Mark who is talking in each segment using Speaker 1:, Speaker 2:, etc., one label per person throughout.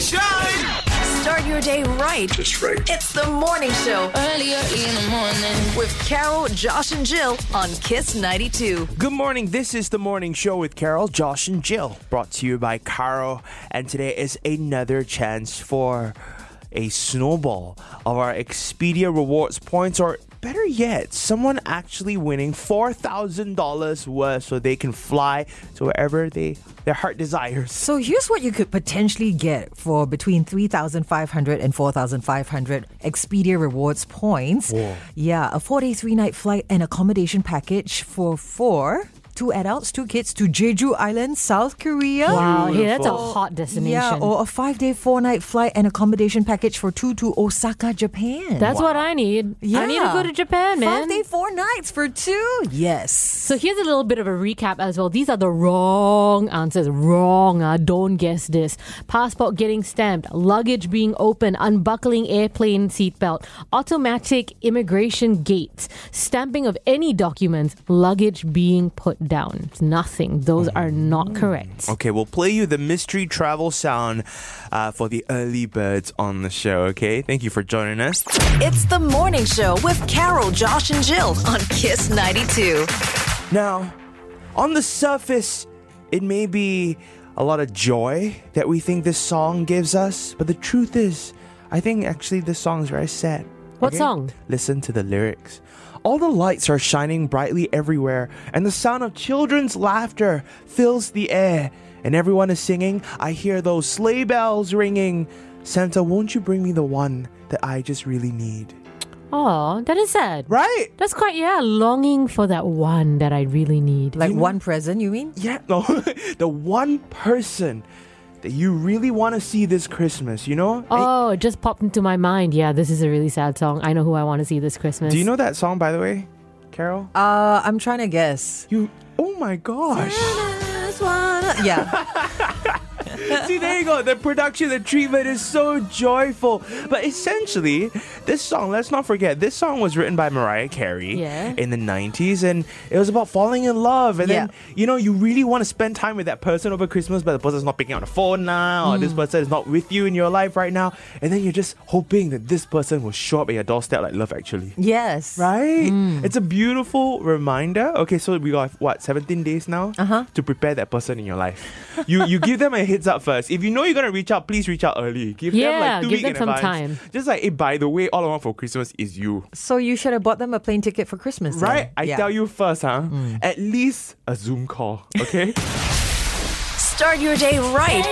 Speaker 1: shine.
Speaker 2: Start your day right.
Speaker 1: Just right.
Speaker 2: It's the morning show
Speaker 3: Early, early in the morning.
Speaker 2: with Carol, Josh, and Jill on Kiss 92.
Speaker 4: Good morning. This is the morning show with Carol, Josh, and Jill, brought to you by Carro. And today is another chance for a snowball of our Expedia rewards points, or better yet, someone actually winning four thousand dollars worth, so they can fly to wherever they their heart desires.
Speaker 5: So here's what you could potentially get for between 3,500 and 4,500 Expedia rewards points. Yeah, a four day, three night flight and accommodation package for four. Two adults, two kids to Jeju Island, South Korea.
Speaker 6: Wow, hey, that's a hot destination.
Speaker 5: Yeah, or a five day, four night flight and accommodation package for two to Osaka, Japan.
Speaker 6: that's what I need. I need to go to Japan, man.
Speaker 5: Five day, four nights for two. Yes.
Speaker 6: So here's a little bit of a recap as well. These are the wrong answers. Wrong. Uh, don't guess this. Passport getting stamped, luggage being open, unbuckling airplane seatbelt, automatic immigration gates, stamping of any documents, luggage being put down. It's nothing. Those are not correct.
Speaker 4: Okay, we'll play you the mystery travel sound uh, for the early birds on the show. Okay, thank you for joining us.
Speaker 2: It's the morning show with Carol, Josh, and Jill on Kiss 92.
Speaker 4: Now, on the surface, it may be a lot of joy that we think this song gives us, but the truth is, I think actually this song is very sad.
Speaker 6: What song?
Speaker 4: Listen to the lyrics. All the lights are shining brightly everywhere, and the sound of children's laughter fills the air. And everyone is singing, I hear those sleigh bells ringing. Santa, won't you bring me the one that I just really need?
Speaker 6: Oh, that is sad.
Speaker 4: Right?
Speaker 6: That's quite, yeah, longing for that one that I really need.
Speaker 5: Like one present, you mean?
Speaker 4: Yeah, no, the one person that you really want to see this Christmas, you know?
Speaker 6: Oh, it just popped into my mind. Yeah, this is a really sad song. I know who I want to see this Christmas.
Speaker 4: Do you know that song, by the way, Carol?
Speaker 5: Uh, I'm trying to guess.
Speaker 4: You, oh my gosh.
Speaker 5: Yeah.
Speaker 4: See, there you go. The production, the treatment is so joyful. But essentially, this song, let's not forget, this song was written by Mariah Carey
Speaker 6: Yeah.
Speaker 4: in the 90s, and it was about falling in love. And then, you know, you really want to spend time with that person over Christmas, but the person's not picking up the phone now, or
Speaker 6: Mm.
Speaker 4: this person is not with you in your life right now. And then you're just hoping that this person will show up at your doorstep like love actually.
Speaker 5: yes.
Speaker 4: Right?
Speaker 6: Mm.
Speaker 4: It's a beautiful reminder. Okay, so we got what, 17 days now
Speaker 5: Uh-huh.
Speaker 4: to prepare that person in your life. You you give them a heads up first. If you know you're gonna reach out, please reach out early. Give them like two
Speaker 6: give
Speaker 4: weeks
Speaker 6: them
Speaker 4: in
Speaker 6: some
Speaker 4: advance.
Speaker 6: time.
Speaker 4: Just like, hey, by the way, all I want for Christmas is you.
Speaker 5: So you should have bought them a plane ticket for Christmas. then.
Speaker 4: Right? I
Speaker 5: Yeah.
Speaker 4: tell you first, huh?
Speaker 6: Mm.
Speaker 4: At least a Zoom call. Okay?
Speaker 2: Start your day right.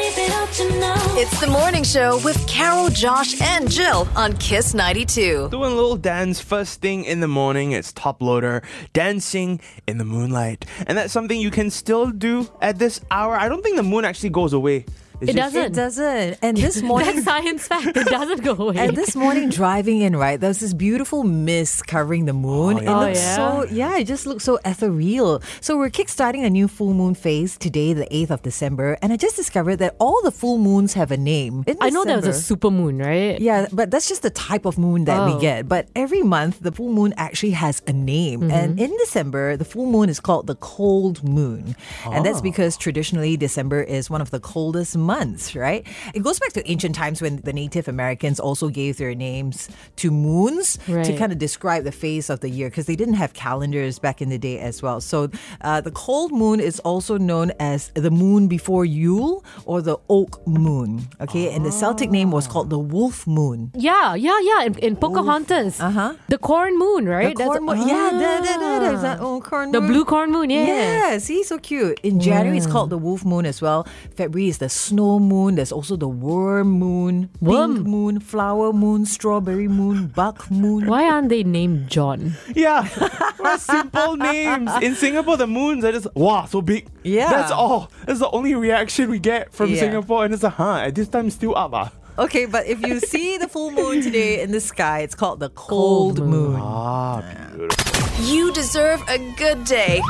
Speaker 2: It's the morning show with Carol, Josh, and Jill on Kiss 92.
Speaker 4: Doing a little dance first thing in the morning. It's Toploader dancing in the moonlight, and that's something you can still do at this hour. I don't think the moon actually goes away. It's
Speaker 6: It
Speaker 4: just-
Speaker 6: doesn't.
Speaker 5: It doesn't. And this morning.
Speaker 6: That's science fact. It doesn't go away.
Speaker 5: And this morning, driving in, right, there was this beautiful mist covering the moon.
Speaker 4: Oh,
Speaker 5: It
Speaker 4: yeah.
Speaker 6: Oh,
Speaker 5: looks
Speaker 6: yeah?
Speaker 5: so, yeah, it just looks so ethereal. So we're kickstarting a new full moon phase today, the 8th of December. And I just discovered that all the full moons have a name. In
Speaker 6: I know there was a super moon, right?
Speaker 5: Yeah, but that's just the type of moon that we
Speaker 6: Oh.
Speaker 5: get. But every month, the full moon actually has a name.
Speaker 6: Mm-hmm.
Speaker 5: And in December, the full moon is called the cold moon. And
Speaker 6: Oh.
Speaker 5: that's because traditionally, December is one of the coldest months, right? It goes back to ancient times when the Native Americans also gave their names to moons to kind of describe the phase of the year because they didn't have calendars back in the day as well. So uh, the cold moon is also known as the moon before Yule or the oak moon. Okay, and the Celtic name was called the wolf moon.
Speaker 6: Yeah, yeah, yeah. In, in Pocahontas.
Speaker 5: Uh-huh.
Speaker 6: The corn moon, right?
Speaker 5: The corn moon. Yeah, da, da, da, da, is that oh, corn
Speaker 6: The blue corn moon, yeah.
Speaker 5: Yeah, see, so cute. In January, it's called the wolf moon as well. February is the snow moon. There's also the worm moon,
Speaker 6: Worm.
Speaker 5: pink moon, flower moon, strawberry moon, buck moon.
Speaker 6: Why aren't they named John?
Speaker 4: Yeah, what simple names. In Singapore, the moons are just wow, so big.
Speaker 5: Yeah.
Speaker 4: that's all. That's the only reaction we get from
Speaker 5: Yeah.
Speaker 4: Singapore, and it's like, huh? At this time, still up, ah.
Speaker 5: Okay, but if you see the full moon today in the sky, it's called the cold,
Speaker 6: Cold
Speaker 5: moon.
Speaker 6: moon.
Speaker 4: Ah, beautiful.
Speaker 2: You deserve a good day.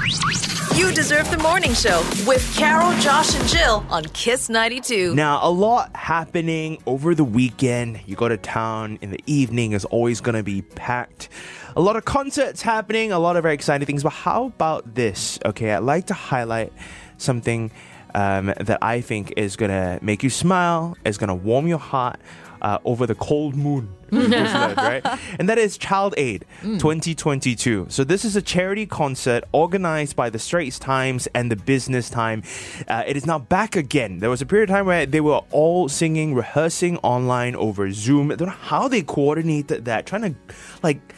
Speaker 2: You deserve the morning show with Carol, Josh, and Jill on Kiss 92.
Speaker 4: Now, a lot happening over the weekend. You go to town in the evening is always going to be packed. A lot of concerts happening, a lot of very exciting things. But how about this? Okay, I'd like to highlight something um, that I think is gonna make you smile, is gonna warm your heart uh, over the cold moon. right? And that is Child Aid 2022. So this is a charity concert organized by the Straits Times and the Business Time. Uh, it is now back again. There was a period of time where they were all singing, rehearsing online over Zoom. I don't know how they coordinated that, trying to like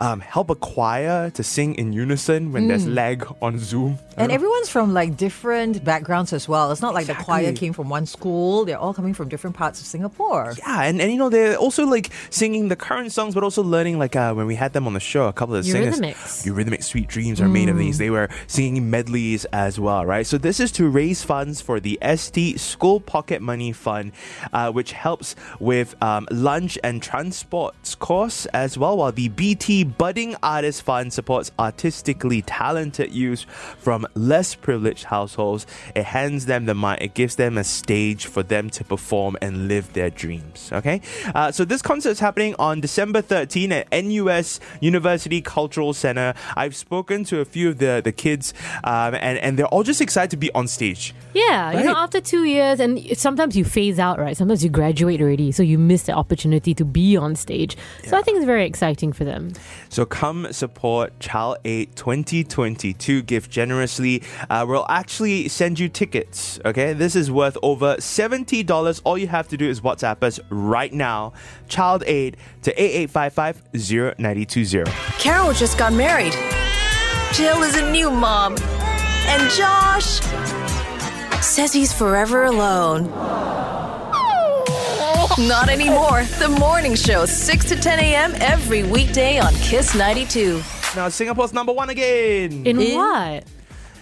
Speaker 4: um, help a choir to sing in unison when there's lag on Zoom.
Speaker 5: And everyone's from like different backgrounds as well. It's not like the choir came from one school. They're all coming from different parts of Singapore.
Speaker 4: Yeah, and, and you know they're also like singing the current songs, but also learning like uh, when we had them on the show, a couple of the singers.
Speaker 6: Eurythmics.
Speaker 4: Eurythmics, Sweet Dreams are made of these. They were singing medleys as well, right? So this is to raise funds for the ST School Pocket Money Fund, uh, which helps with um, lunch and transport costs as well, while the BT Budding Artist Fund supports artistically talented youth from less privileged households. It hands them the mic, it gives them a stage for them to perform and live their dreams. Okay, uh, so this concert is happening on December 13 at NUS University Cultural Center. I've spoken to a few of the the kids, um, and and they're all just excited to be on stage.
Speaker 6: Yeah, you know, after two years, and sometimes you phase out, right? Sometimes you graduate already, so you miss the opportunity to be on stage. So I think it's very exciting for them.
Speaker 4: So come support Child Aid 2022. Give generously. Uh, we'll actually send you tickets. Okay, this is worth over seventy dollars. All you have to do is WhatsApp us right now, Child Aid to eight eight five five zero ninety two zero.
Speaker 2: Carol just got married. Jill is a new mom. And Josh says he's forever alone. Not anymore. The morning show, 6 to 10 a.m. every weekday on Kiss 92.
Speaker 4: Now Singapore's number one again.
Speaker 6: In,
Speaker 5: In-
Speaker 6: what?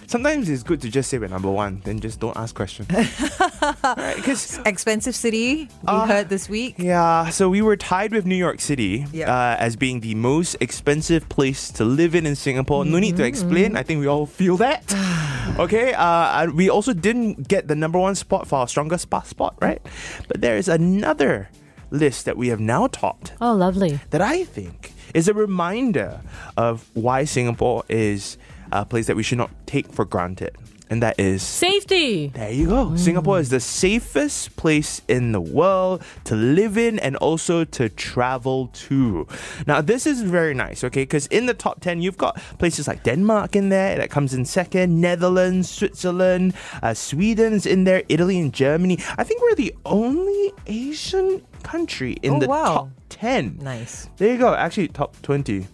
Speaker 4: Sometimes it's good to just say we're number one, then just don't ask questions. Because
Speaker 5: Expensive city, we
Speaker 4: Uh,
Speaker 5: heard this week.
Speaker 4: Yeah, so we were tied with New York City
Speaker 5: Yeah.
Speaker 4: uh, as being the most expensive place to live in in Singapore. No need to explain. I think we all feel that. okay, uh, we also didn't get the number one spot for our strongest passport, right? But there is another list that we have now topped
Speaker 6: Oh, lovely.
Speaker 4: that I think is a reminder of why Singapore is a place that we should not take for granted. And that is
Speaker 6: Safety.
Speaker 4: there you go. Singapore is the safest place in the world to live in and also to travel to. Now, this is very nice, okay? Because in the top 10, you've got places like Denmark in there, that comes in second, Netherlands, Switzerland, uh, Sweden's in there, Italy, and Germany. I think we're the only Asian country in
Speaker 5: Oh,
Speaker 4: the
Speaker 5: wow.
Speaker 4: top 10.
Speaker 5: Nice.
Speaker 4: There you go. Actually, top 20.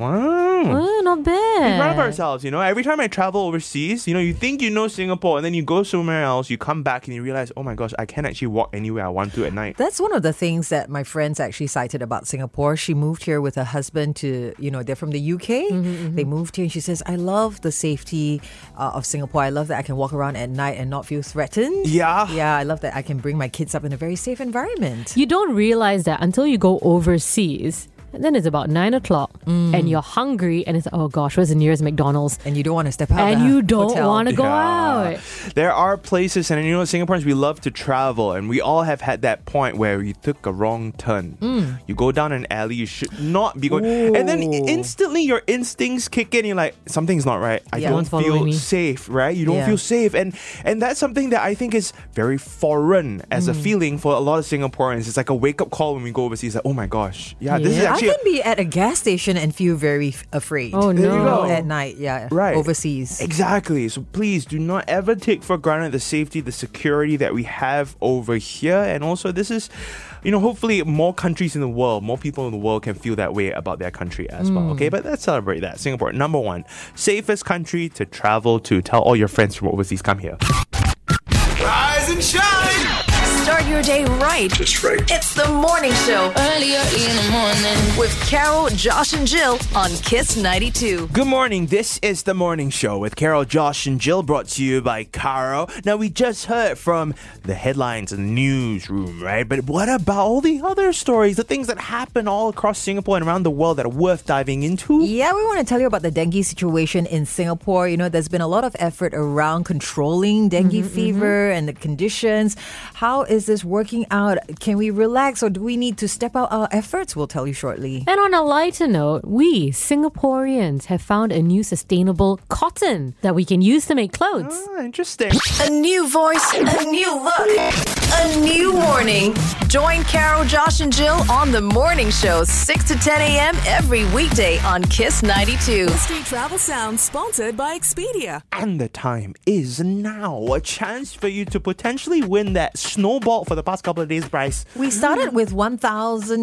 Speaker 4: Wow.
Speaker 6: Oh, not bad.
Speaker 4: We proud of ourselves, you know. Every time I travel overseas, you know, you think you know Singapore, and then you go somewhere else, you come back and you realize, oh my gosh, I can actually walk anywhere I want to at night.
Speaker 5: That's one of the things that my friends actually cited about Singapore. She moved here with her husband to, you know, they're from the UK. They moved here and she says, I love the safety uh, of Singapore. I love that I can walk around at night and not feel threatened.
Speaker 4: Yeah.
Speaker 5: Yeah, I love that I can bring my kids up in a very safe environment.
Speaker 6: You don't realize that until you go overseas. And then it's about nine o'clock,
Speaker 5: Mm.
Speaker 6: and you're hungry, and it's oh gosh, where's the nearest McDonald's?
Speaker 5: And you don't want to step out
Speaker 6: And
Speaker 5: the
Speaker 6: you don't
Speaker 5: hotel.
Speaker 6: want to go
Speaker 4: Yeah.
Speaker 6: out.
Speaker 4: There are places, and you know, Singaporeans, we love to travel, and we all have had that point where you took a wrong turn. You go down an alley you should not be going, and then
Speaker 5: Ooh.
Speaker 4: instantly your instincts kick in. You're like, something's not right. I
Speaker 5: Yeah.
Speaker 4: don't
Speaker 6: Someone's following
Speaker 4: feel
Speaker 6: me.
Speaker 4: safe, right? You don't
Speaker 5: Yeah.
Speaker 4: feel safe, and and that's something that I think is very foreign as a feeling for a lot of Singaporeans. It's like a wake up call when we go overseas. Like, oh my gosh, yeah, this is
Speaker 6: Yeah.
Speaker 5: I can be at a gas station and feel very afraid.
Speaker 6: Oh
Speaker 4: There you
Speaker 6: no!
Speaker 4: go.
Speaker 5: At night, yeah.
Speaker 4: Right.
Speaker 5: Overseas.
Speaker 4: Exactly. So please do not ever take for granted the safety, the security that we have over here. And also, this is, you know, hopefully more countries in the world, more people in the world can feel that way about their country as well. Hmm. Okay, but let's celebrate that. Singapore, number one, safest country to travel to. Tell all your friends from overseas, come here.
Speaker 1: Rise and shine.
Speaker 2: Start your day right.
Speaker 1: Just right.
Speaker 2: It's the morning show
Speaker 3: Early, early in the morning.
Speaker 2: with Carol, Josh, and Jill on Kiss 92.
Speaker 4: Good morning. This is the morning show with Carol, Josh, and Jill, brought to you by Carro. Now, we just heard from the headlines in the newsroom, right? But what about all the other stories, the things that happen all across Singapore and around the world that are worth diving into?
Speaker 5: Yeah, we want to tell you about the dengue situation in Singapore. You know, there's been a lot of effort around controlling dengue mm-hmm, mm-hmm. fever and the conditions. How is this working? working out? Can we relax or do we need to step out our efforts? We'll tell you shortly.
Speaker 6: And on a lighter note, we Singaporeans have found a new sustainable cotton that we can use to make clothes.
Speaker 4: Ah, interesting.
Speaker 2: A new voice, a new look, a new morning. Join Carol, Josh, and Jill on the morning show, 6 to 10 a.m. every weekday on Kiss 92.
Speaker 7: Street Travel Sound sponsored by Expedia.
Speaker 4: And the time is now. A chance for you to potentially win that snowball for the past couple of days, Bryce.
Speaker 5: We started with $1,000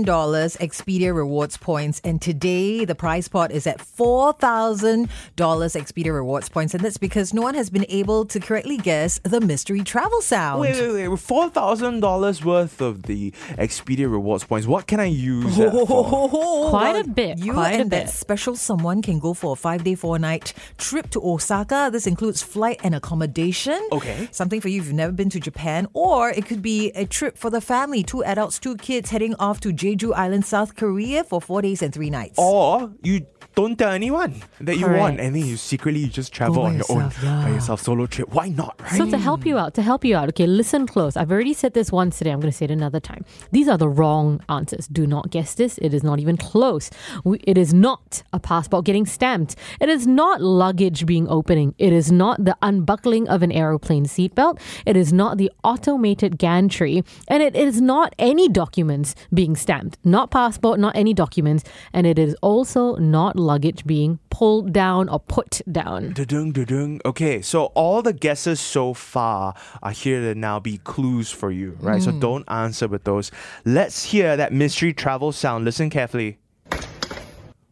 Speaker 5: Expedia rewards points, and today the prize pot is at $4,000 Expedia rewards points. And that's because no one has been able to correctly guess the mystery travel sound.
Speaker 4: Wait, wait, wait. Four thousand dollars worth of the Expedia rewards points. What can I use that for?
Speaker 6: Quite a bit,
Speaker 5: You
Speaker 6: quite a
Speaker 5: and that
Speaker 6: bit.
Speaker 5: special someone can go for a five day, four night trip to Osaka. This includes flight and accommodation.
Speaker 4: Okay.
Speaker 5: Something for you if you've never been to Japan. Or it could be a trip for the family, two adults, two kids heading off to Jeju Island, South Korea for four days and three nights.
Speaker 4: Or you don't tell anyone that you
Speaker 6: Correct.
Speaker 4: won, and then you secretly you just travel on your own
Speaker 5: yeah.
Speaker 4: by yourself, solo trip. Why not, right?
Speaker 6: So to help you out, to help you out, okay, listen close. I've already said this once today. I'm going to say it another time. These are the wrong answers. Do not guess this. It is not even close. We, it is not a passport getting stamped. It is not luggage being opening. It is not the unbuckling of an aeroplane seatbelt. It is not the automated gantry, and it is not any documents being stamped. Not passport, not any documents, and it is also not luggage being pulled down or put down.
Speaker 4: Da-dung, da-dung. Okay, so all the guesses so far are here to now be clues for you, right? So hmm. don't answer with those. Let's hear that mystery travel sound. Listen carefully.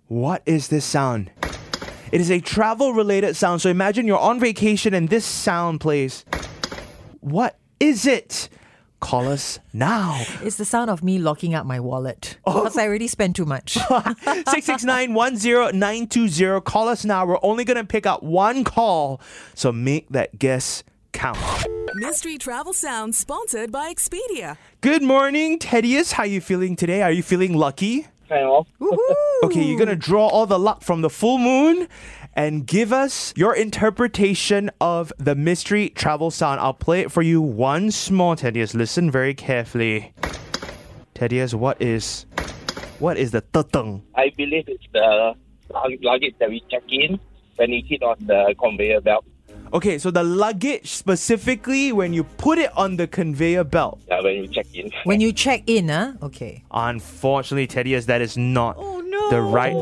Speaker 4: What is this sound? It is a travel related sound. So imagine you're on vacation and this sound plays. What is it? Call us now.
Speaker 5: It's the sound of me locking up my wallet.
Speaker 4: Oh.
Speaker 5: Because I already spent too much.
Speaker 4: 669-10920. Call us now. We're only going to pick up one call. So make that guess count.
Speaker 7: Mystery Travel Sound sponsored by Expedia.
Speaker 4: Good morning, Thaddeus. How are you feeling today? Are you feeling lucky?
Speaker 8: kind of.
Speaker 4: Okay, you're gonna draw all the luck from the full moon and give us your interpretation of the mystery travel sound. I'll play it for you once more, Thaddeus. Listen very carefully. Thaddeus, what is what is the tutong?
Speaker 8: I believe it's the luggage that we check in when it hit on the conveyor belt.
Speaker 4: Okay, so the luggage specifically when you put it on the conveyor belt.
Speaker 8: Uh, when you check in.
Speaker 5: when you check in, huh? Okay.
Speaker 4: Unfortunately, Thaddeus, that is not
Speaker 5: Oh, no.
Speaker 4: the right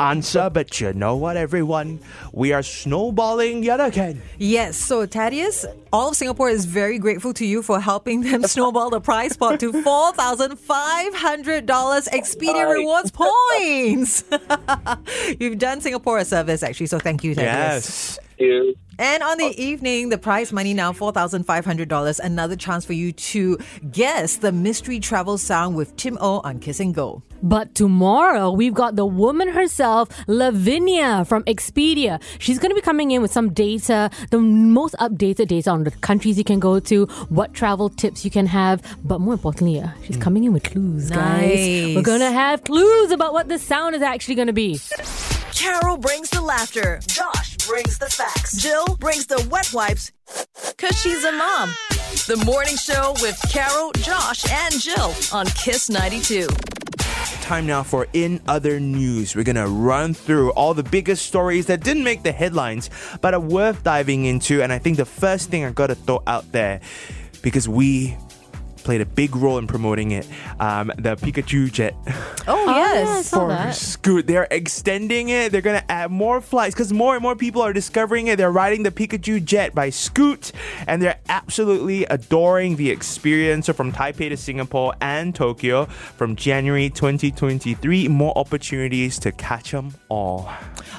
Speaker 4: answer. But you know what, everyone? We are snowballing yet again.
Speaker 5: Yes, so Thaddeus, all of Singapore is very grateful to you for helping them snowball the prize pot to $4,500 Expedia rewards points. You've done Singapore a service, actually, so thank you, Thaddeus.
Speaker 4: Yes.
Speaker 8: You
Speaker 5: And on the evening, the prize money now $4,500. Another chance for you to guess the mystery travel sound with Tim O on Kiss and Go.
Speaker 6: But tomorrow, we've got the woman herself, Lavinia from Expedia. She's going to be coming in with some data, the most updated data on the countries you can go to, what travel tips you can have. But more importantly, uh, she's coming in with clues, guys.
Speaker 5: Nice.
Speaker 6: We're going to have clues about what the sound is actually going to be.
Speaker 2: Carol brings the laughter. Josh brings the facts. Jill brings the wet wipes. Cause she's a mom. The morning show with Carol, Josh, and Jill on Kiss 92.
Speaker 4: Time now for In Other News. We're gonna run through all the biggest stories that didn't make the headlines, but are worth diving into. And I think the first thing I gotta throw out there, because we played a big role in promoting it, um, the Pikachu jet.
Speaker 5: Oh,
Speaker 6: yeah, I
Speaker 5: yes.
Speaker 6: saw
Speaker 4: for
Speaker 6: that.
Speaker 4: Scoot. They're extending it. They're gonna add more flights because more and more people are discovering it. They're riding the Pikachu jet by Scoot, and they're absolutely adoring the experience. So from Taipei to Singapore and Tokyo, from January 2023, more opportunities to catch them all.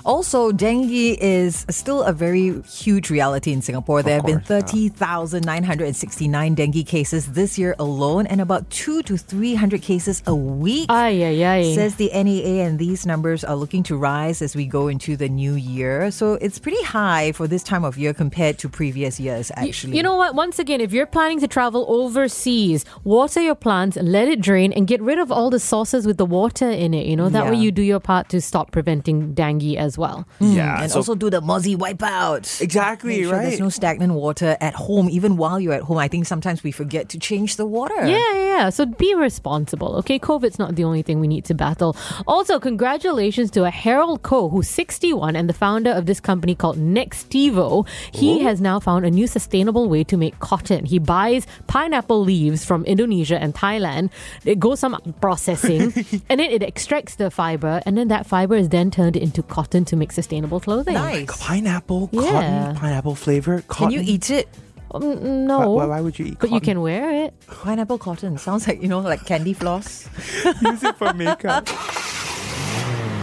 Speaker 5: Also, dengue is still a very huge reality in Singapore. There have been
Speaker 4: course, yeah.
Speaker 5: 30,969 dengue cases this year alone and about 2 to 300 cases a week.
Speaker 6: Ay, ay, ay.
Speaker 5: Says the NEA, and these numbers are looking to rise as we go into the new year. So it's pretty high for this time of year compared to previous years, actually.
Speaker 6: You know what? Once again, if you're planning to travel overseas, water your plants, let it drain, and get rid of all the sauces with the water in it. You know, that way you do your part to stop preventing dengue as well. Hmm.
Speaker 4: Yeah,
Speaker 5: and
Speaker 4: so-
Speaker 5: also do the mozzie wipeout.
Speaker 4: Exactly,
Speaker 5: Make sure
Speaker 4: right.
Speaker 5: There's no stagnant water at home, even while you're at home. I think sometimes we forget to change the the water.
Speaker 6: Yeah, yeah, yeah. So be responsible, okay? COVID's not the only thing we need to battle. Also, congratulations to a Harold Ko, who's 61 and the founder of this company called Nextivo. He has now found a new sustainable way to make cotton. He buys pineapple leaves from Indonesia and Thailand. It goes some processing, and then it extracts the fiber, and then that fiber is then turned into cotton to make sustainable clothing.
Speaker 5: Nice.
Speaker 4: Pineapple,
Speaker 6: Yeah.
Speaker 4: cotton, pineapple flavor.
Speaker 5: Can you eat it?
Speaker 6: Mm, No.
Speaker 4: Why, why would you eat?
Speaker 6: But you can wear it.
Speaker 5: Pineapple cotton sounds like you know, like candy floss.
Speaker 4: use it for makeup.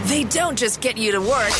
Speaker 2: They don't just get you to work,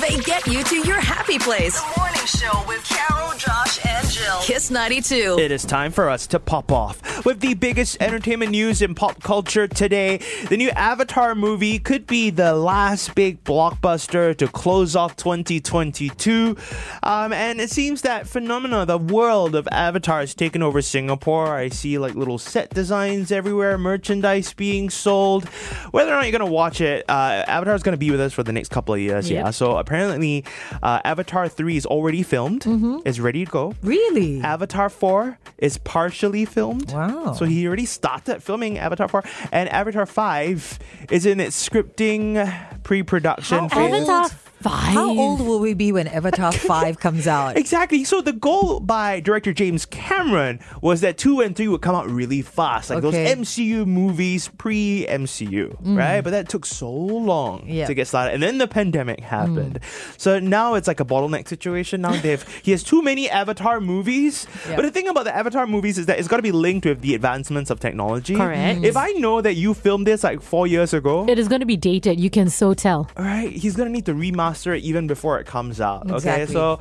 Speaker 2: they get you to your happy place. The morning show with Carol, Josh, and Jill. Kiss 92.
Speaker 4: It is time for us to pop off with the biggest entertainment news in pop culture today. The new Avatar movie could be the last big blockbuster to close off 2022. Um, and it seems that phenomena, the world of Avatar, has taken over Singapore. I see like little set designs everywhere, merchandise being sold. Whether or not you're going to watch it, uh, Avatar is going to be with us for the next couple of years.
Speaker 6: Yep.
Speaker 4: Yeah. So apparently, uh, Avatar 3 is already filmed, is ready to go.
Speaker 5: Really?
Speaker 4: Avatar 4 is partially filmed.
Speaker 5: Wow.
Speaker 4: So he already started filming Avatar 4. And Avatar 5 is in its scripting pre production phase.
Speaker 6: Avatar 5.
Speaker 5: How old will we be when Avatar 5 comes out?
Speaker 4: Exactly. So the goal by director James Cameron was that 2 and 3 would come out really fast. Like
Speaker 5: Okay.
Speaker 4: those MCU movies pre MCU, mm-hmm. right? But that took so long
Speaker 5: Yeah.
Speaker 4: to get started. And then the pandemic mm. happened. So now it's like a bottleneck situation. Now they've he has too many Avatar movies.
Speaker 5: Yeah.
Speaker 4: But the thing about the Avatar movies is that it's got to be linked with the advancements of technology.
Speaker 6: Correct.
Speaker 4: If I know that you filmed this like 4 years ago,
Speaker 6: It is going to be dated. You can so tell.
Speaker 4: all right, he's gonna need to remaster it even before it comes out. Okay, so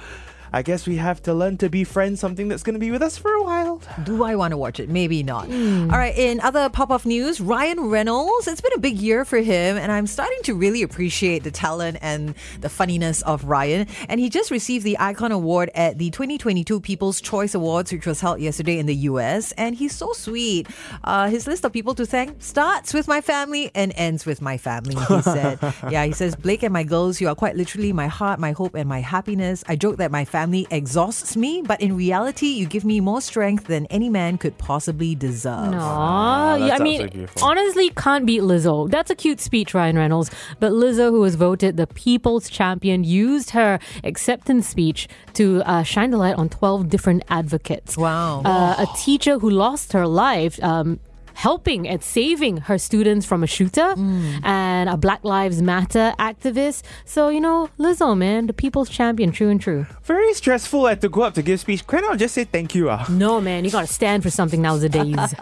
Speaker 4: I guess we have to learn to befriend something that's gonna be with us for a while.
Speaker 5: Do I want to watch it? Maybe not. All right, in other pop off news, Ryan Reynolds, it's been a big year for him, and I'm starting to really appreciate the talent and the funniness of Ryan. And he just received the Icon Award at the 2022 People's Choice Awards, which was held yesterday in the US. And he's so sweet. Uh, his list of people to thank starts with my family and ends with my family, he said. yeah, he says, Blake and my girls, you are quite literally my heart, my hope, and my happiness. I joke that my family exhausts me, but in reality, you give me more strength than any man could possibly deserve.
Speaker 6: No,
Speaker 4: that's
Speaker 6: yeah, I mean,
Speaker 4: beautiful.
Speaker 6: honestly, can't beat Lizzo. That's a cute speech, Ryan Reynolds. But Lizzo, who was voted the People's Champion, used her acceptance speech to uh, shine the light on 12 different advocates.
Speaker 5: Wow.
Speaker 6: Uh, a teacher who lost her life. Um, Helping and saving her students from a shooter and a Black Lives Matter activist. So, you know, Lizzo, man, the people's champion, true and true.
Speaker 4: Very stressful at to go up to give speech. Can I just say thank you? Ah.
Speaker 6: No, man, you gotta stand for something nowadays.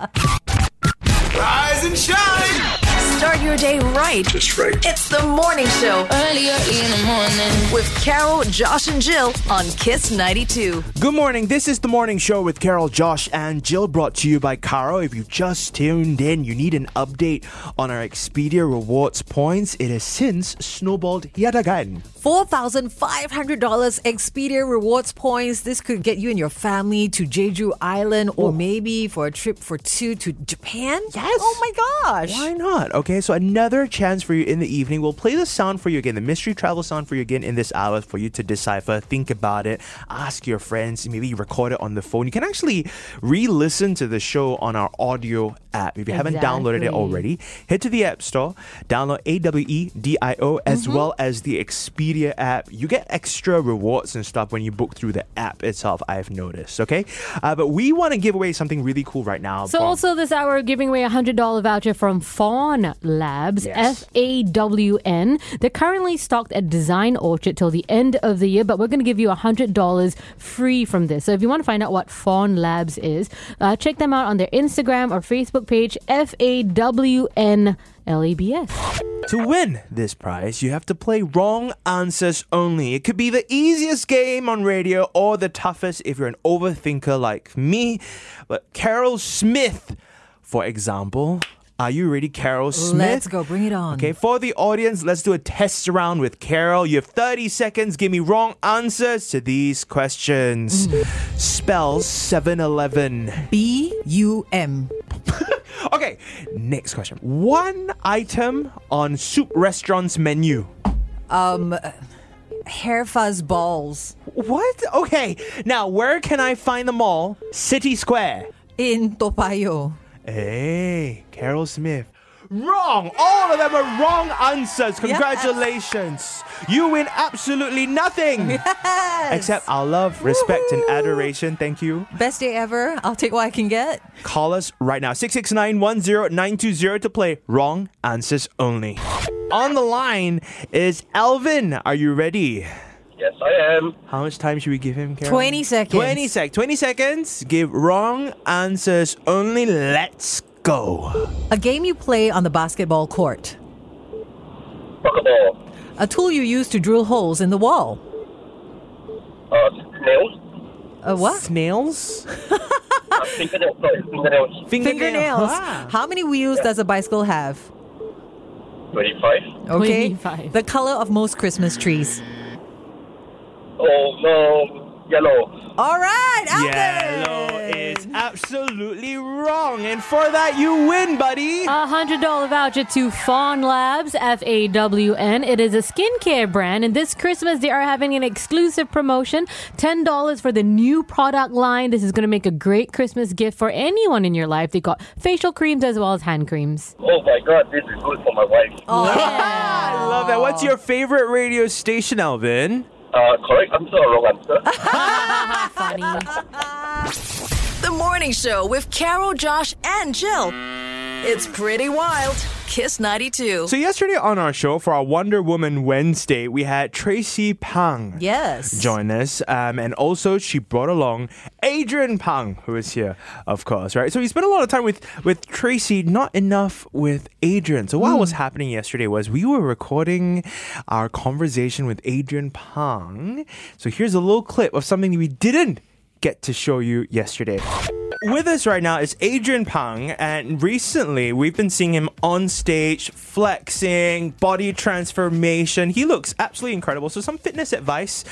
Speaker 1: Rise and shine.
Speaker 2: Start your day right.
Speaker 1: Just right.
Speaker 2: It's the morning show
Speaker 3: Early, early in the morning.
Speaker 2: with Carol, Josh, and Jill on Kiss 92.
Speaker 4: Good morning. This is the morning show with Carol, Josh, and Jill, brought to you by Carro. If you just tuned in, you need an update on our Expedia rewards points. It has since snowballed yet again.
Speaker 5: $4,500 Expedia rewards points. This could get you and your family to Jeju Island or oh. maybe for a trip for two to Japan.
Speaker 4: Yes.
Speaker 5: Oh my gosh.
Speaker 4: Why not? Okay, so another chance for you in the evening. We'll play the sound for you again, the mystery travel sound for you again in this hour for you to decipher. Think about it. Ask your friends. Maybe record it on the phone. You can actually re-listen to the show on our audio app. If you haven't downloaded it already, head to the App Store, download A W E D I O as well as the Expedia app. You get extra rewards and stuff when you book through the app itself. I've noticed. Okay, uh, but we want to give away something really cool right now.
Speaker 6: So
Speaker 4: from-
Speaker 6: also this hour we're giving away a hundred dollar voucher from Fawn Labs,
Speaker 4: Yes.
Speaker 6: F A W N. They're currently stocked at Design Orchard till the end of the year, but we're going to give you a hundred dollars free from this. So if you want to find out what Fawn Labs is, uh, check them out on their Instagram or Facebook page, F A W N L A B S.
Speaker 4: To win this prize, you have to play wrong answers only. It could be the easiest game on radio or the toughest if you're an overthinker like me. But Carol Smith, for example, are you ready, Carol Smith?
Speaker 5: Let's go. Bring it on.
Speaker 4: Okay, for the audience, let's do a test round with Carol. You have 30 seconds. Give me wrong answers to these questions. Spell 7 Eleven.
Speaker 5: B U M.
Speaker 4: Okay, next question. One item on soup restaurant's menu.
Speaker 5: Um, hair fuzz balls.
Speaker 4: What? Okay, now where can I find them all? City Square.
Speaker 5: in Toa Payoh.
Speaker 4: Hey, Carol Smith. Wrong! All of them are wrong answers. Congratulations. You win absolutely nothing.
Speaker 5: Yes.
Speaker 4: Except our love, respect, and adoration. Thank you.
Speaker 5: Best day ever. I'll take what I can get.
Speaker 4: Call us right now 669 10920 to play Wrong Answers Only. On the line is Alvin. Are you ready?
Speaker 8: Yes, I am.
Speaker 4: How much time should we give him, Carol?
Speaker 5: 20 seconds.
Speaker 4: 20 sec. 20 seconds. Give wrong answers only. Let's go.
Speaker 5: A game you play on the basketball court.
Speaker 8: Crocodile.
Speaker 5: A tool you use to drill holes in the wall.
Speaker 8: Uh, nails.
Speaker 5: A what?
Speaker 4: Snails?
Speaker 8: Uh, fingernails. Sorry, fingernails.
Speaker 5: Fingernails.
Speaker 4: Ah.
Speaker 5: How many wheels does a bicycle have?
Speaker 8: 25.
Speaker 5: Okay.
Speaker 6: 25.
Speaker 5: The color of most Christmas trees.
Speaker 8: Oh, no. Yellow.
Speaker 5: All right, Alvin.
Speaker 4: Yellow is absolutely wrong. And for that, you win, buddy.
Speaker 6: A hundred dollar voucher to Fawn Labs, F A W N. It is a skincare brand, and this Christmas they are having an exclusive promotion: ten dollars for the new product line. This is going to make a great Christmas gift for anyone in your life. They got facial creams as well as hand creams.
Speaker 8: Oh, my God. This is good for my wife.
Speaker 4: I love that. What's your favorite radio station, Alvin?
Speaker 8: Uh, correct answer or wrong answer?
Speaker 6: Funny.
Speaker 2: The morning show with Carol, Josh, and Jill. It's pretty wild. Kiss 92.
Speaker 4: So, yesterday on our show for our Wonder Woman Wednesday, we had Tracy Pang.
Speaker 5: Yes.
Speaker 4: join us. Um, and also, she brought along Adrian Pang, who is here, of course, right? So, we spent a lot of time with, with Tracy, not enough with Adrian. So, what was happening yesterday was we were recording our conversation with Adrian Pang. So, here's a little clip of something we didn't get to show you yesterday. With us right now is Adrian Pang, and recently we've been seeing him on stage flexing, body transformation. He looks absolutely incredible. So, some fitness advice,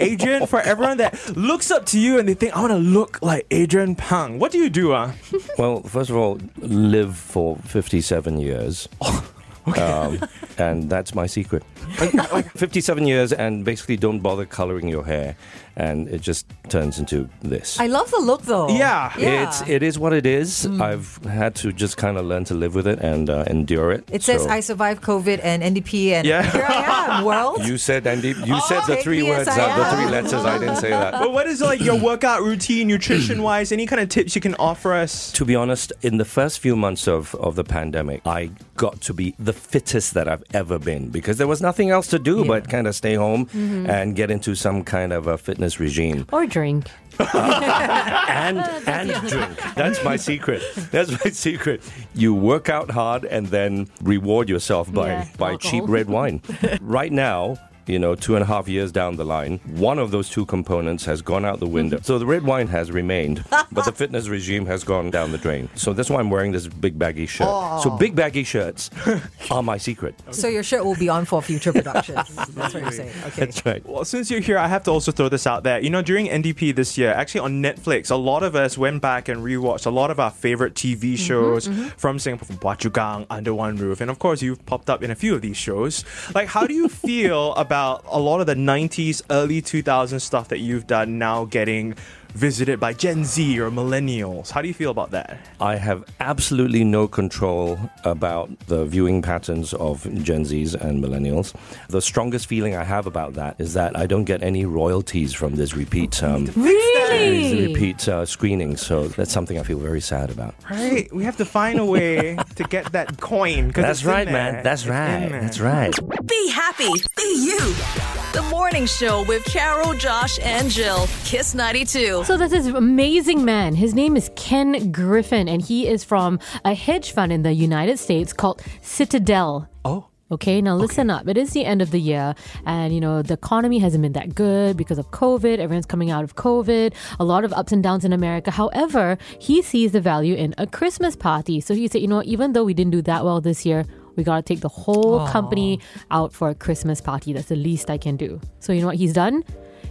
Speaker 4: Adrian, for everyone that looks up to you and they think, I want to look like Adrian Pang. What do you do? Uh?
Speaker 9: Well, first of all, live for 57 years. Um, and that's my secret. 57 years, and basically don't bother coloring your hair, and it just turns into this.
Speaker 5: I love the look though.
Speaker 4: Yeah.
Speaker 9: It's it is what it is. I've had to just kind of learn to live with it and uh, endure it.
Speaker 5: It says
Speaker 9: So-
Speaker 5: I survived COVID and NDP, and
Speaker 4: Yeah.
Speaker 5: here I am, world.
Speaker 9: You said Andy. You said the three
Speaker 5: me
Speaker 9: words,
Speaker 5: I
Speaker 9: uh, the
Speaker 5: am.
Speaker 9: three letters. I didn't say that.
Speaker 4: But what is like your workout routine, nutrition wise? Any kind of tips you can offer us?
Speaker 9: To be honest, in the first few months of, of the pandemic, I got to be the fittest that I've ever been because there was nothing else to do but kind of stay home and get into some kind of a fitness regime
Speaker 6: Or drink.
Speaker 9: and and drink. That's my secret. That's my secret. You work out hard and then reward yourself by
Speaker 6: Yeah,
Speaker 9: by
Speaker 6: alcohol.
Speaker 9: cheap red wine. right now. You know, two and a half years down the line, one of those two components has gone out the window. So the red wine has remained, but the fitness regime has gone down the drain. So that's why I'm wearing this big baggy shirt. Oh. So big baggy shirts are my secret.
Speaker 5: So your shirt will be on for future productions. That's what you're saying. Okay.
Speaker 9: That's right.
Speaker 4: Well, since you're here, I have to also throw this out there. You know, during NDP this year, actually on Netflix, a lot of us went back and rewatched a lot of our favorite TV mm-hmm, shows mm-hmm. from Singapore, from Phua Chu Kang, Under One Roof. And of course, you've popped up in a few of these shows. Like, how do you feel about a lot of the 90s, early 2000s stuff that you've done now getting visited by Gen Z or millennials? How do you feel about that?
Speaker 9: I have absolutely no control about the viewing patterns of Gen Zs and millennials. The strongest feeling I have about that is that I don't get any royalties from this repeat um, these
Speaker 6: Really?
Speaker 9: repeat uh, screenings. So that's something I feel very sad about.
Speaker 4: Right? We have to find a way to get that coin.
Speaker 9: That's right, man. That's
Speaker 4: It's
Speaker 9: right. That's right.
Speaker 2: Be happy. Be you. The morning show with Carol, Josh, and Jill. Kiss 92.
Speaker 6: So there's this amazing man. His name is Ken Griffin, and he is from a hedge fund in the United States called Citadel.
Speaker 4: Oh.
Speaker 6: Okay, now listen up. It is the end of the year, and you know, the economy hasn't been that good because of COVID. Everyone's coming out of COVID, a lot of ups and downs in America. However, he sees the value in a Christmas party. So he said, you know, even though we didn't do that well this year, we got to take the whole company out for a Christmas party. That's the least I can do. So you know what he's done?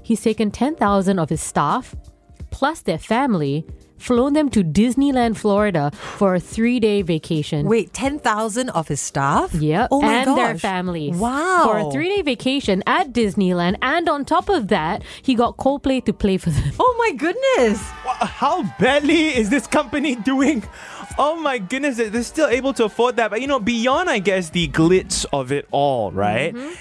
Speaker 6: He's taken 10,000 of his staff plus their family flown them to Disneyland, Florida for a three day vacation.
Speaker 5: Wait, 10,000 of his staff?
Speaker 6: Yep.
Speaker 5: Oh my
Speaker 6: and
Speaker 5: gosh.
Speaker 6: their families.
Speaker 5: Wow.
Speaker 6: For a three day vacation at Disneyland. And on top of that, he got Coldplay to play for them.
Speaker 5: Oh my goodness.
Speaker 4: How badly is this company doing? Oh my goodness, they're still able to afford that. But you know, beyond, I guess, the glitz of it all, right?
Speaker 6: Mm-hmm.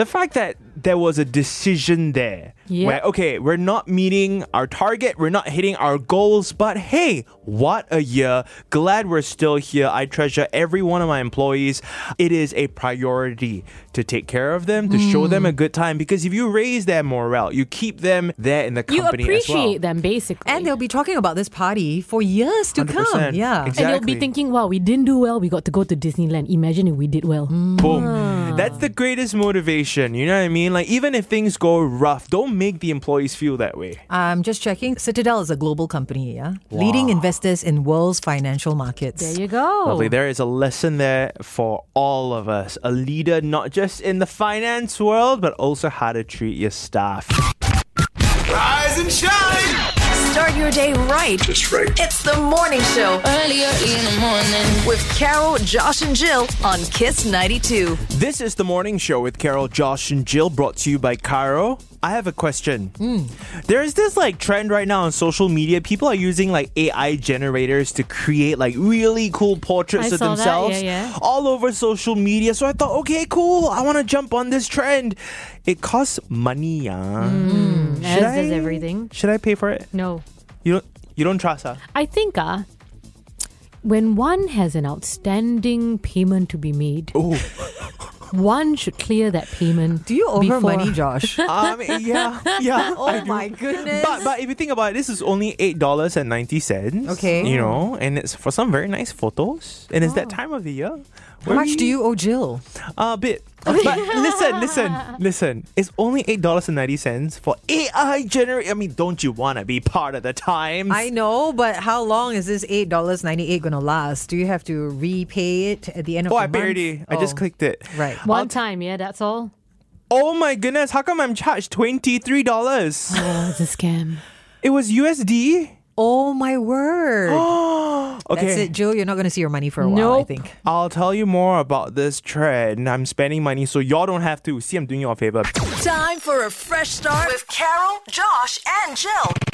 Speaker 4: The fact that there was a decision there
Speaker 6: Yeah.
Speaker 4: where, okay, we're not meeting our target, we're not hitting our goals, but hey, what a year. Glad we're still here. I treasure every one of my employees. It is a priority to take care of them, to show them a mm. good time, because if you raise their morale, you keep them there in the
Speaker 6: You
Speaker 4: company
Speaker 6: appreciate
Speaker 4: as well.
Speaker 6: them, basically.
Speaker 5: And they'll be talking about this party for years to
Speaker 4: 100%.
Speaker 5: come. Yeah.
Speaker 4: Exactly.
Speaker 6: And they'll be thinking, wow, we didn't do well. We got to go to Disneyland. Imagine if we did well.
Speaker 4: Boom. Ah. That's the greatest motivation. You know what I mean? Like, even if things go rough, don't make the employees feel that way.
Speaker 5: I'm just checking. Citadel is a global company, yeah? Leading investors in world's financial markets.
Speaker 6: There you go.
Speaker 4: Lovely. There is a lesson there for all of us. A leader, not just in the finance world, but also how to treat your staff.
Speaker 1: Rise and shine.
Speaker 2: Start your day right.
Speaker 1: Just right.
Speaker 2: It's the morning show
Speaker 3: Early, early in the morning.
Speaker 2: with Carol, Josh, and Jill on Kiss 92.
Speaker 4: This is the morning show with Carol, Josh, and Jill, brought to you by Carro. I have a question. There is this like trend right now on social media. People are using like AI generators to create like really cool portraits
Speaker 6: I
Speaker 4: of themselves
Speaker 6: yeah, yeah.
Speaker 4: all over social media. So I thought, okay, cool. I want to jump on this trend. It costs money, yeah.
Speaker 6: Mm, As does everything.
Speaker 4: Should I pay for it?
Speaker 6: No.
Speaker 4: You don't. You don't trust her.
Speaker 6: I think uh, when one has an outstanding payment to be made, one should clear that payment.
Speaker 5: Do you owe her money, Josh?
Speaker 4: Um, yeah, yeah.
Speaker 5: oh
Speaker 4: I do.
Speaker 5: my goodness.
Speaker 4: But but if you think about it, this is only eight dollars and ninety cents.
Speaker 5: Okay.
Speaker 4: You know, and it's for some very nice photos, and it's that time of the year.
Speaker 5: How much do you owe Jill?
Speaker 4: A bit. But listen, listen, listen. It's only eight dollars and ninety cents for AI generate. I mean, don't you want to be part of the times?
Speaker 5: I know, but how long is this eight dollars ninety eight gonna last? Do you have to repay it at the end of
Speaker 4: Oh,
Speaker 5: the
Speaker 4: I
Speaker 5: month?
Speaker 4: paid already. I just
Speaker 5: Oh,
Speaker 4: clicked it.
Speaker 5: Right.
Speaker 6: One time, yeah, that's all.
Speaker 4: Oh my goodness! How come I'm charged twenty three dollars?
Speaker 6: Oh, it's a scam.
Speaker 4: it was USD.
Speaker 5: Oh my word.
Speaker 4: Okay.
Speaker 5: That's it, Jill. You're not gonna see your money for a while, I think.
Speaker 4: I'll tell you more about this trend. I'm spending money so y'all don't have to. See, I'm doing you a favor.
Speaker 2: Time for a fresh start with Carol, Josh, and Jill.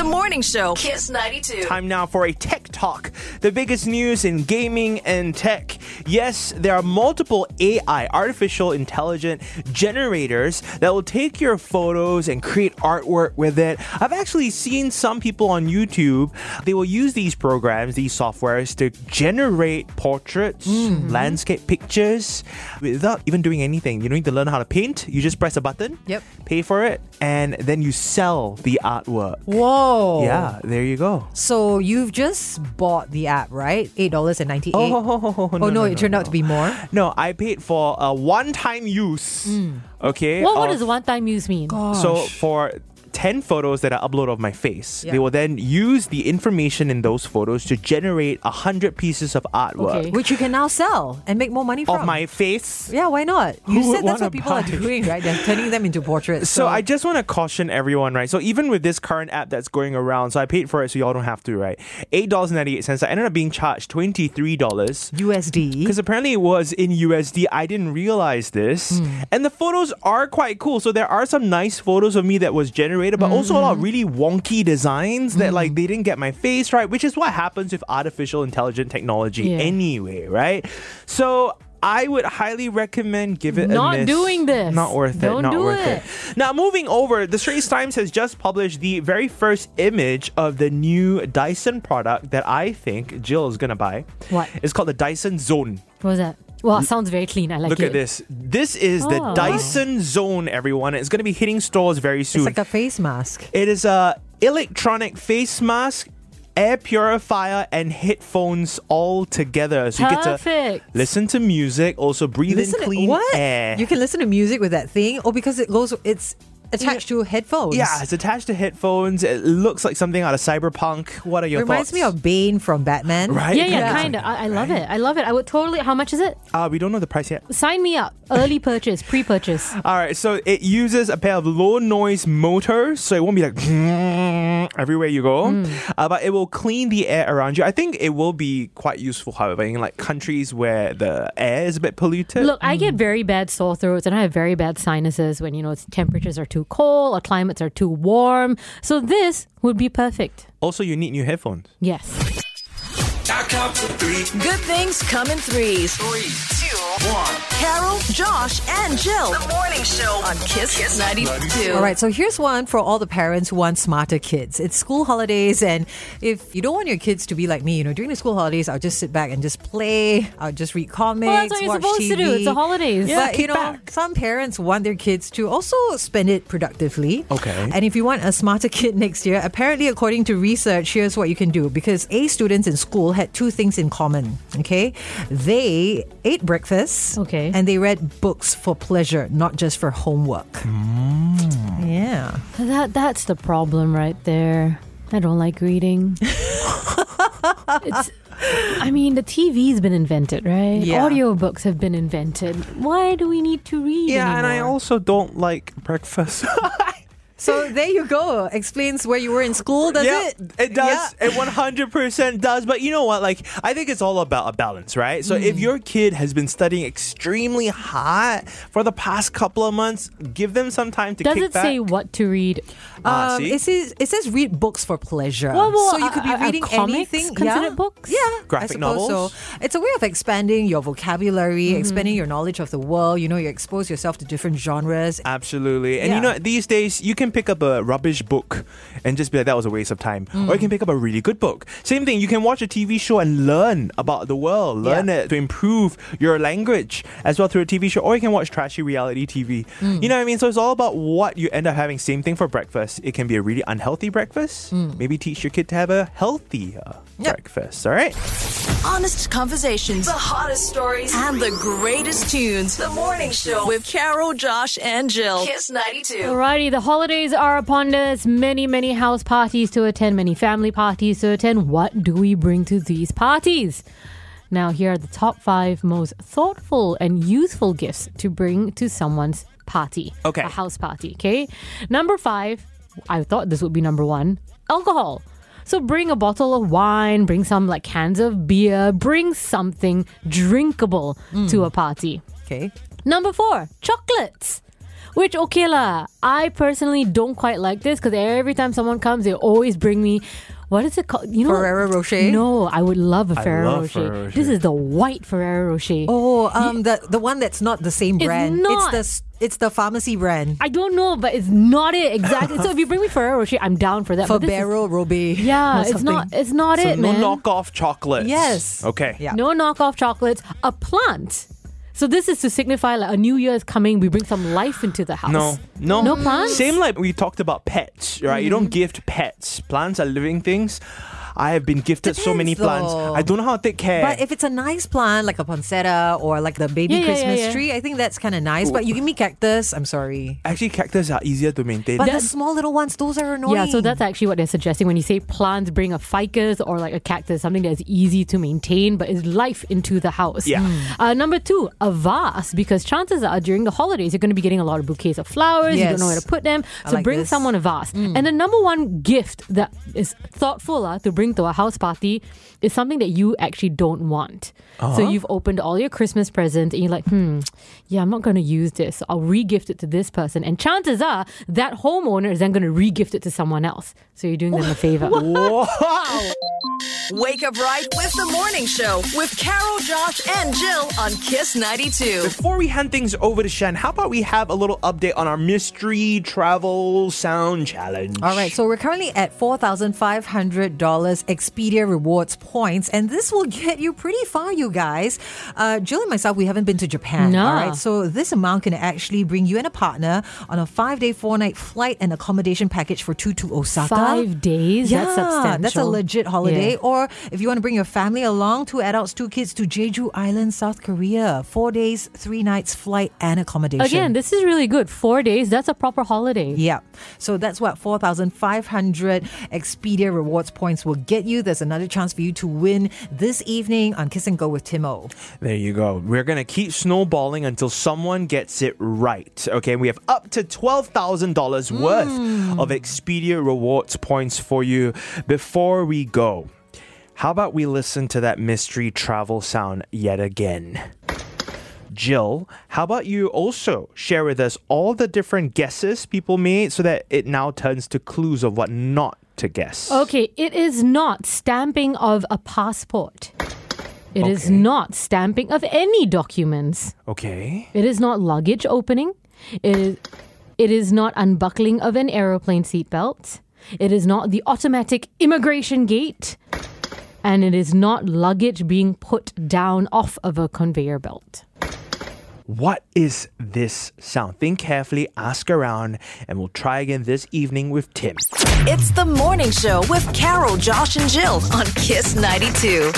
Speaker 2: The morning show, Kiss 92.
Speaker 4: Time now for a tech talk. The biggest news in gaming and tech. Yes, there are multiple AI, artificial intelligent generators that will take your photos and create artwork with it. I've actually seen some people on YouTube, they will use these programs, these softwares to generate portraits, mm-hmm. landscape pictures without even doing anything. You don't need to learn how to paint. You just press a button,
Speaker 5: Yep.
Speaker 4: pay for it, and then you sell the artwork.
Speaker 5: Whoa. Oh.
Speaker 4: Yeah, there you go.
Speaker 5: So you've just bought the app, right? Eight dollars and ninety eight.
Speaker 4: Oh,
Speaker 5: Oh no, it turned out to be more.
Speaker 4: No, I paid for a one-time use. Hmm. Okay.
Speaker 6: What, what
Speaker 4: of-
Speaker 6: does one time use mean?
Speaker 4: So for 10 photos that I upload of my face,
Speaker 5: Yeah.
Speaker 4: they will then use the information in those photos to generate 100 pieces of artwork
Speaker 6: Okay.
Speaker 5: Which you can now sell and make more money from.
Speaker 4: of my face.
Speaker 5: yeah, why not? You
Speaker 4: Who
Speaker 5: said that's what people are doing, right? They're turning them into portraits.
Speaker 4: So I just want to caution everyone, right? So even with this current app that's going around, so I paid for it so y'all don't have to, right? $8.98. I ended up being charged $23.
Speaker 5: USD.
Speaker 4: Because apparently it was in USD. I didn't realize this. Hmm. And the photos are quite cool. So there are some nice photos of me that was generated, but also a lot of mm. really wonky designs that like mm. they didn't get my face right, which is what happens with artificial intelligent technology
Speaker 6: Yeah.
Speaker 4: anyway, right? So I would highly recommend give it a
Speaker 6: Not
Speaker 4: miss.
Speaker 6: doing this.
Speaker 4: Not worth it.
Speaker 6: Don't
Speaker 4: Not
Speaker 6: do
Speaker 4: worth
Speaker 6: it.
Speaker 4: it. Now moving over, the Straits Times has just published the very first image of the new Dyson product that I think Jill is gonna buy.
Speaker 6: What?
Speaker 4: It's called the Dyson Zone.
Speaker 6: What was that? Well, it sounds very clean. I like it.
Speaker 4: Look
Speaker 6: it.
Speaker 4: at this. This is the
Speaker 6: Oh.
Speaker 4: Dyson Zone, everyone. It's going to be hitting stores very soon.
Speaker 5: It's like a face mask.
Speaker 4: it is a electronic face mask, air purifier, and headphones all together. So you get to
Speaker 6: Perfect.
Speaker 4: listen to music, also breathe
Speaker 5: Listen
Speaker 4: in
Speaker 5: to-
Speaker 4: clean
Speaker 5: what?
Speaker 4: air.
Speaker 5: You can listen to music with that thing. Oh, because it goes. It's attached to headphones.
Speaker 4: Yeah, it's attached to headphones. It looks like something out of Cyberpunk. What are your thoughts?
Speaker 5: It Reminds
Speaker 4: thoughts?
Speaker 5: me of Bane from Batman.
Speaker 4: Right?
Speaker 6: Yeah, yeah,
Speaker 5: Yeah.
Speaker 6: kind of. I, I love it. I love it. I would totally. How much is it?
Speaker 4: Uh, we don't know the price yet.
Speaker 6: Sign me up. Early purchase, pre-purchase.
Speaker 4: All right, so it uses a pair of low noise motors, so it won't be like everywhere you go,
Speaker 6: Hmm.
Speaker 4: uh, but it will clean the air around you. I think it will be quite useful, however, in like countries where the air is a bit polluted.
Speaker 6: Look, I get very bad sore throats and I have very bad sinuses when you know it's temperatures are too cold or climates are too warm. So this would be perfect.
Speaker 4: Also, you need new headphones.
Speaker 6: Yes.
Speaker 1: I count to three,
Speaker 2: Good things come in threes.
Speaker 1: three, two, one.
Speaker 2: Carol, Josh, and Jill. The morning show on Kiss, Kiss 92.
Speaker 5: All right, so here's one for all the parents who want smarter kids. It's school holidays, and if you don't want your kids to be like me, you know, during the school holidays, I'll just sit back and just play. I'll just read comics.
Speaker 6: Well, that's what you're
Speaker 5: watch
Speaker 6: supposed to do.
Speaker 5: TV.
Speaker 6: It's the holidays.
Speaker 4: Yeah,
Speaker 5: but you know,
Speaker 4: back.
Speaker 5: some parents want their kids to also spend it productively.
Speaker 4: Okay.
Speaker 5: And if you want a smarter kid next year, apparently, according to research, here's what you can do. Because A students in school had two things in common. Okay, they ate breakfast.
Speaker 6: Okay.
Speaker 5: And they read books for pleasure, not just for homework.
Speaker 4: Mm.
Speaker 5: Yeah.
Speaker 6: That that's the problem right there. I don't like reading. it's I mean, the TV's been invented, right?
Speaker 5: Yeah.
Speaker 6: Audiobooks have been invented. Why do we need to read
Speaker 4: Yeah, and I also don't like breakfast.
Speaker 5: So there you go. Explains where you were in school, does
Speaker 4: yeah,
Speaker 5: it?
Speaker 4: does.
Speaker 5: Yeah.
Speaker 4: It 100% does. But you know what? Like, I think it's all about a balance, right? So if your kid has been studying extremely hard for the past couple of months, give them some time to
Speaker 6: Does
Speaker 4: kick
Speaker 6: it
Speaker 4: back.
Speaker 6: say what to read?
Speaker 5: Um,
Speaker 4: see?
Speaker 5: it says it says read books for pleasure.
Speaker 6: Well, well,
Speaker 5: so you could be
Speaker 6: are- are
Speaker 5: reading
Speaker 6: comics
Speaker 5: anything.
Speaker 6: considered
Speaker 5: yeah.
Speaker 6: books?
Speaker 5: Yeah,
Speaker 4: Graphic
Speaker 5: I
Speaker 4: novels?
Speaker 5: So it's a way of expanding your vocabulary,
Speaker 6: Mm-hmm.
Speaker 5: expanding your knowledge of the world. You know, you expose yourself to different genres.
Speaker 4: Absolutely. And you know, these days, you can pick up a rubbish book and just be like, that was a waste of time. Or you
Speaker 5: Mm.
Speaker 4: can pick up a really good book. Same thing, you can watch a TV show and learn about the world, learn
Speaker 5: Yeah.
Speaker 4: it to improve your language as well through a TV show. Or you can watch trashy reality TV.
Speaker 5: Mm.
Speaker 4: You know what I mean? So it's all about what you end up having. Same thing for breakfast. It can be a really unhealthy breakfast.
Speaker 5: Mm.
Speaker 4: Maybe teach your kid to have a healthier
Speaker 5: Yep.
Speaker 4: breakfast. All right?
Speaker 2: Honest conversations, the hottest stories, and the greatest tunes. The morning show with Carol, Josh, and Jill. Kiss 92.
Speaker 6: Alrighty, the holidays are upon us. Many, many house parties to attend, many family parties to attend. What do we bring to these parties? Now, here are the top five most thoughtful and useful gifts to bring to someone's party.
Speaker 4: Okay.
Speaker 6: A house party, okay? Number five, I thought this would be number one alcohol. So bring a bottle of wine, bring some like cans of beer, bring something drinkable mm. to a party.
Speaker 5: Okay.
Speaker 6: Number four, chocolates. Which okay lah. I personally don't quite like this because every time someone comes, they always bring me. What is it called? You know,
Speaker 5: Ferrero Rocher?
Speaker 6: No, I would love a Ferrero
Speaker 4: love
Speaker 6: Rocher.
Speaker 4: Ferrero Rocher.
Speaker 6: This is the white Ferrero Rocher.
Speaker 5: Oh, um, the the one that's not the same
Speaker 6: It's
Speaker 5: brand.
Speaker 6: not.
Speaker 5: It's the it's the pharmacy brand.
Speaker 6: I don't know, but it's not it exactly. so if you bring me Ferrero Rocher, I'm down for that.
Speaker 5: For
Speaker 6: but this is-
Speaker 5: Barrel Robe.
Speaker 6: yeah,
Speaker 5: or
Speaker 6: it's not. It's not
Speaker 4: So
Speaker 6: it,
Speaker 4: no
Speaker 6: man.
Speaker 4: knockoff chocolates.
Speaker 5: Yes.
Speaker 4: Okay.
Speaker 5: Yeah.
Speaker 6: No knockoff chocolates. A plant. So this is to signify like a new year is coming. We bring some life into the house.
Speaker 4: No, no,
Speaker 6: No plants?
Speaker 4: Same like we talked about pets, right? You don't
Speaker 5: Mm-hmm.
Speaker 4: gift pets. Plants are living things. I have been gifted so many
Speaker 5: Depends,
Speaker 4: plants.
Speaker 5: though.
Speaker 4: I don't know how to take care.
Speaker 5: But if it's a nice plant like a poinsettia or like the baby
Speaker 6: Yeah, yeah, yeah,
Speaker 5: Christmas
Speaker 6: yeah.
Speaker 5: tree, I think that's kind of nice. But you give me cactus, I'm sorry.
Speaker 4: Actually, cactus are easier to maintain.
Speaker 5: But the small little ones, those are annoying.
Speaker 6: Yeah, so that's actually what they're suggesting when you say plants, bring a ficus or like a cactus, something that's easy to maintain but is life into the house.
Speaker 4: Yeah.
Speaker 6: Uh, number two, a vase, because chances are during the holidays you're going to be getting a lot of bouquets of flowers. You don't know where
Speaker 5: Yes.
Speaker 6: to put them,
Speaker 5: I
Speaker 6: so
Speaker 5: like
Speaker 6: bring
Speaker 5: this.
Speaker 6: someone a vase. And the number one gift that is thoughtful uh, to bring to a house party is something that you actually don't want. So you've opened all your Christmas presents and you're like, hmm, yeah, I'm not going to use this. I'll re-gift it to this person. And chances are that homeowner is then going to re-gift it to someone else. So you're doing them a favor.
Speaker 4: wow.
Speaker 2: Wake up right with the morning show with Carol, Josh, and Jill on Kiss 92.
Speaker 4: Before we hand things over to Shen, how about we have a little update on our mystery travel sound challenge?
Speaker 5: All right, so we're currently at $4,500 Expedia Rewards points, and this will get you pretty far, you guys. Uh, Jill and myself, we haven't been to Japan.
Speaker 6: No.
Speaker 5: All right, so this amount can actually bring you and a partner on a five-day, four-night flight and accommodation package for two to Osaka.
Speaker 6: Five days?
Speaker 5: Yeah,
Speaker 6: That's substantial.
Speaker 5: That's a legit holiday.
Speaker 6: Yeah.
Speaker 5: Or if you want to bring your family along, two adults, two kids to Jeju Island, South Korea. Four days, three nights flight and accommodation.
Speaker 6: Again, this is really good. Four days, that's a proper holiday.
Speaker 5: Yeah. So that's what 4,500 Expedia rewards points will get you. There's another chance for you to win this evening on Kiss and Go with Timo.
Speaker 4: There you go. We're going to keep snowballing until someone gets it right. Okay, we have up to $12,000 worth hmm. of Expedia rewards points for you. Before we go, how about we listen to that mystery travel sound yet again? Jill, how about you also share with us all the different guesses people made so that it now turns to clues of what not to guess?
Speaker 6: Okay, it is not stamping of a passport. It is
Speaker 4: Okay.
Speaker 6: not stamping of any documents.
Speaker 4: Okay.
Speaker 6: It is not luggage opening. It is, it is not unbuckling of an aeroplane seatbelt. It is not the automatic immigration gate. And it is not luggage being put down off of a conveyor belt.
Speaker 4: What is this sound? Think carefully, ask around, and we'll try again this evening with Tim.
Speaker 2: It's the morning show with Carol, Josh, and Jill on Kiss 92.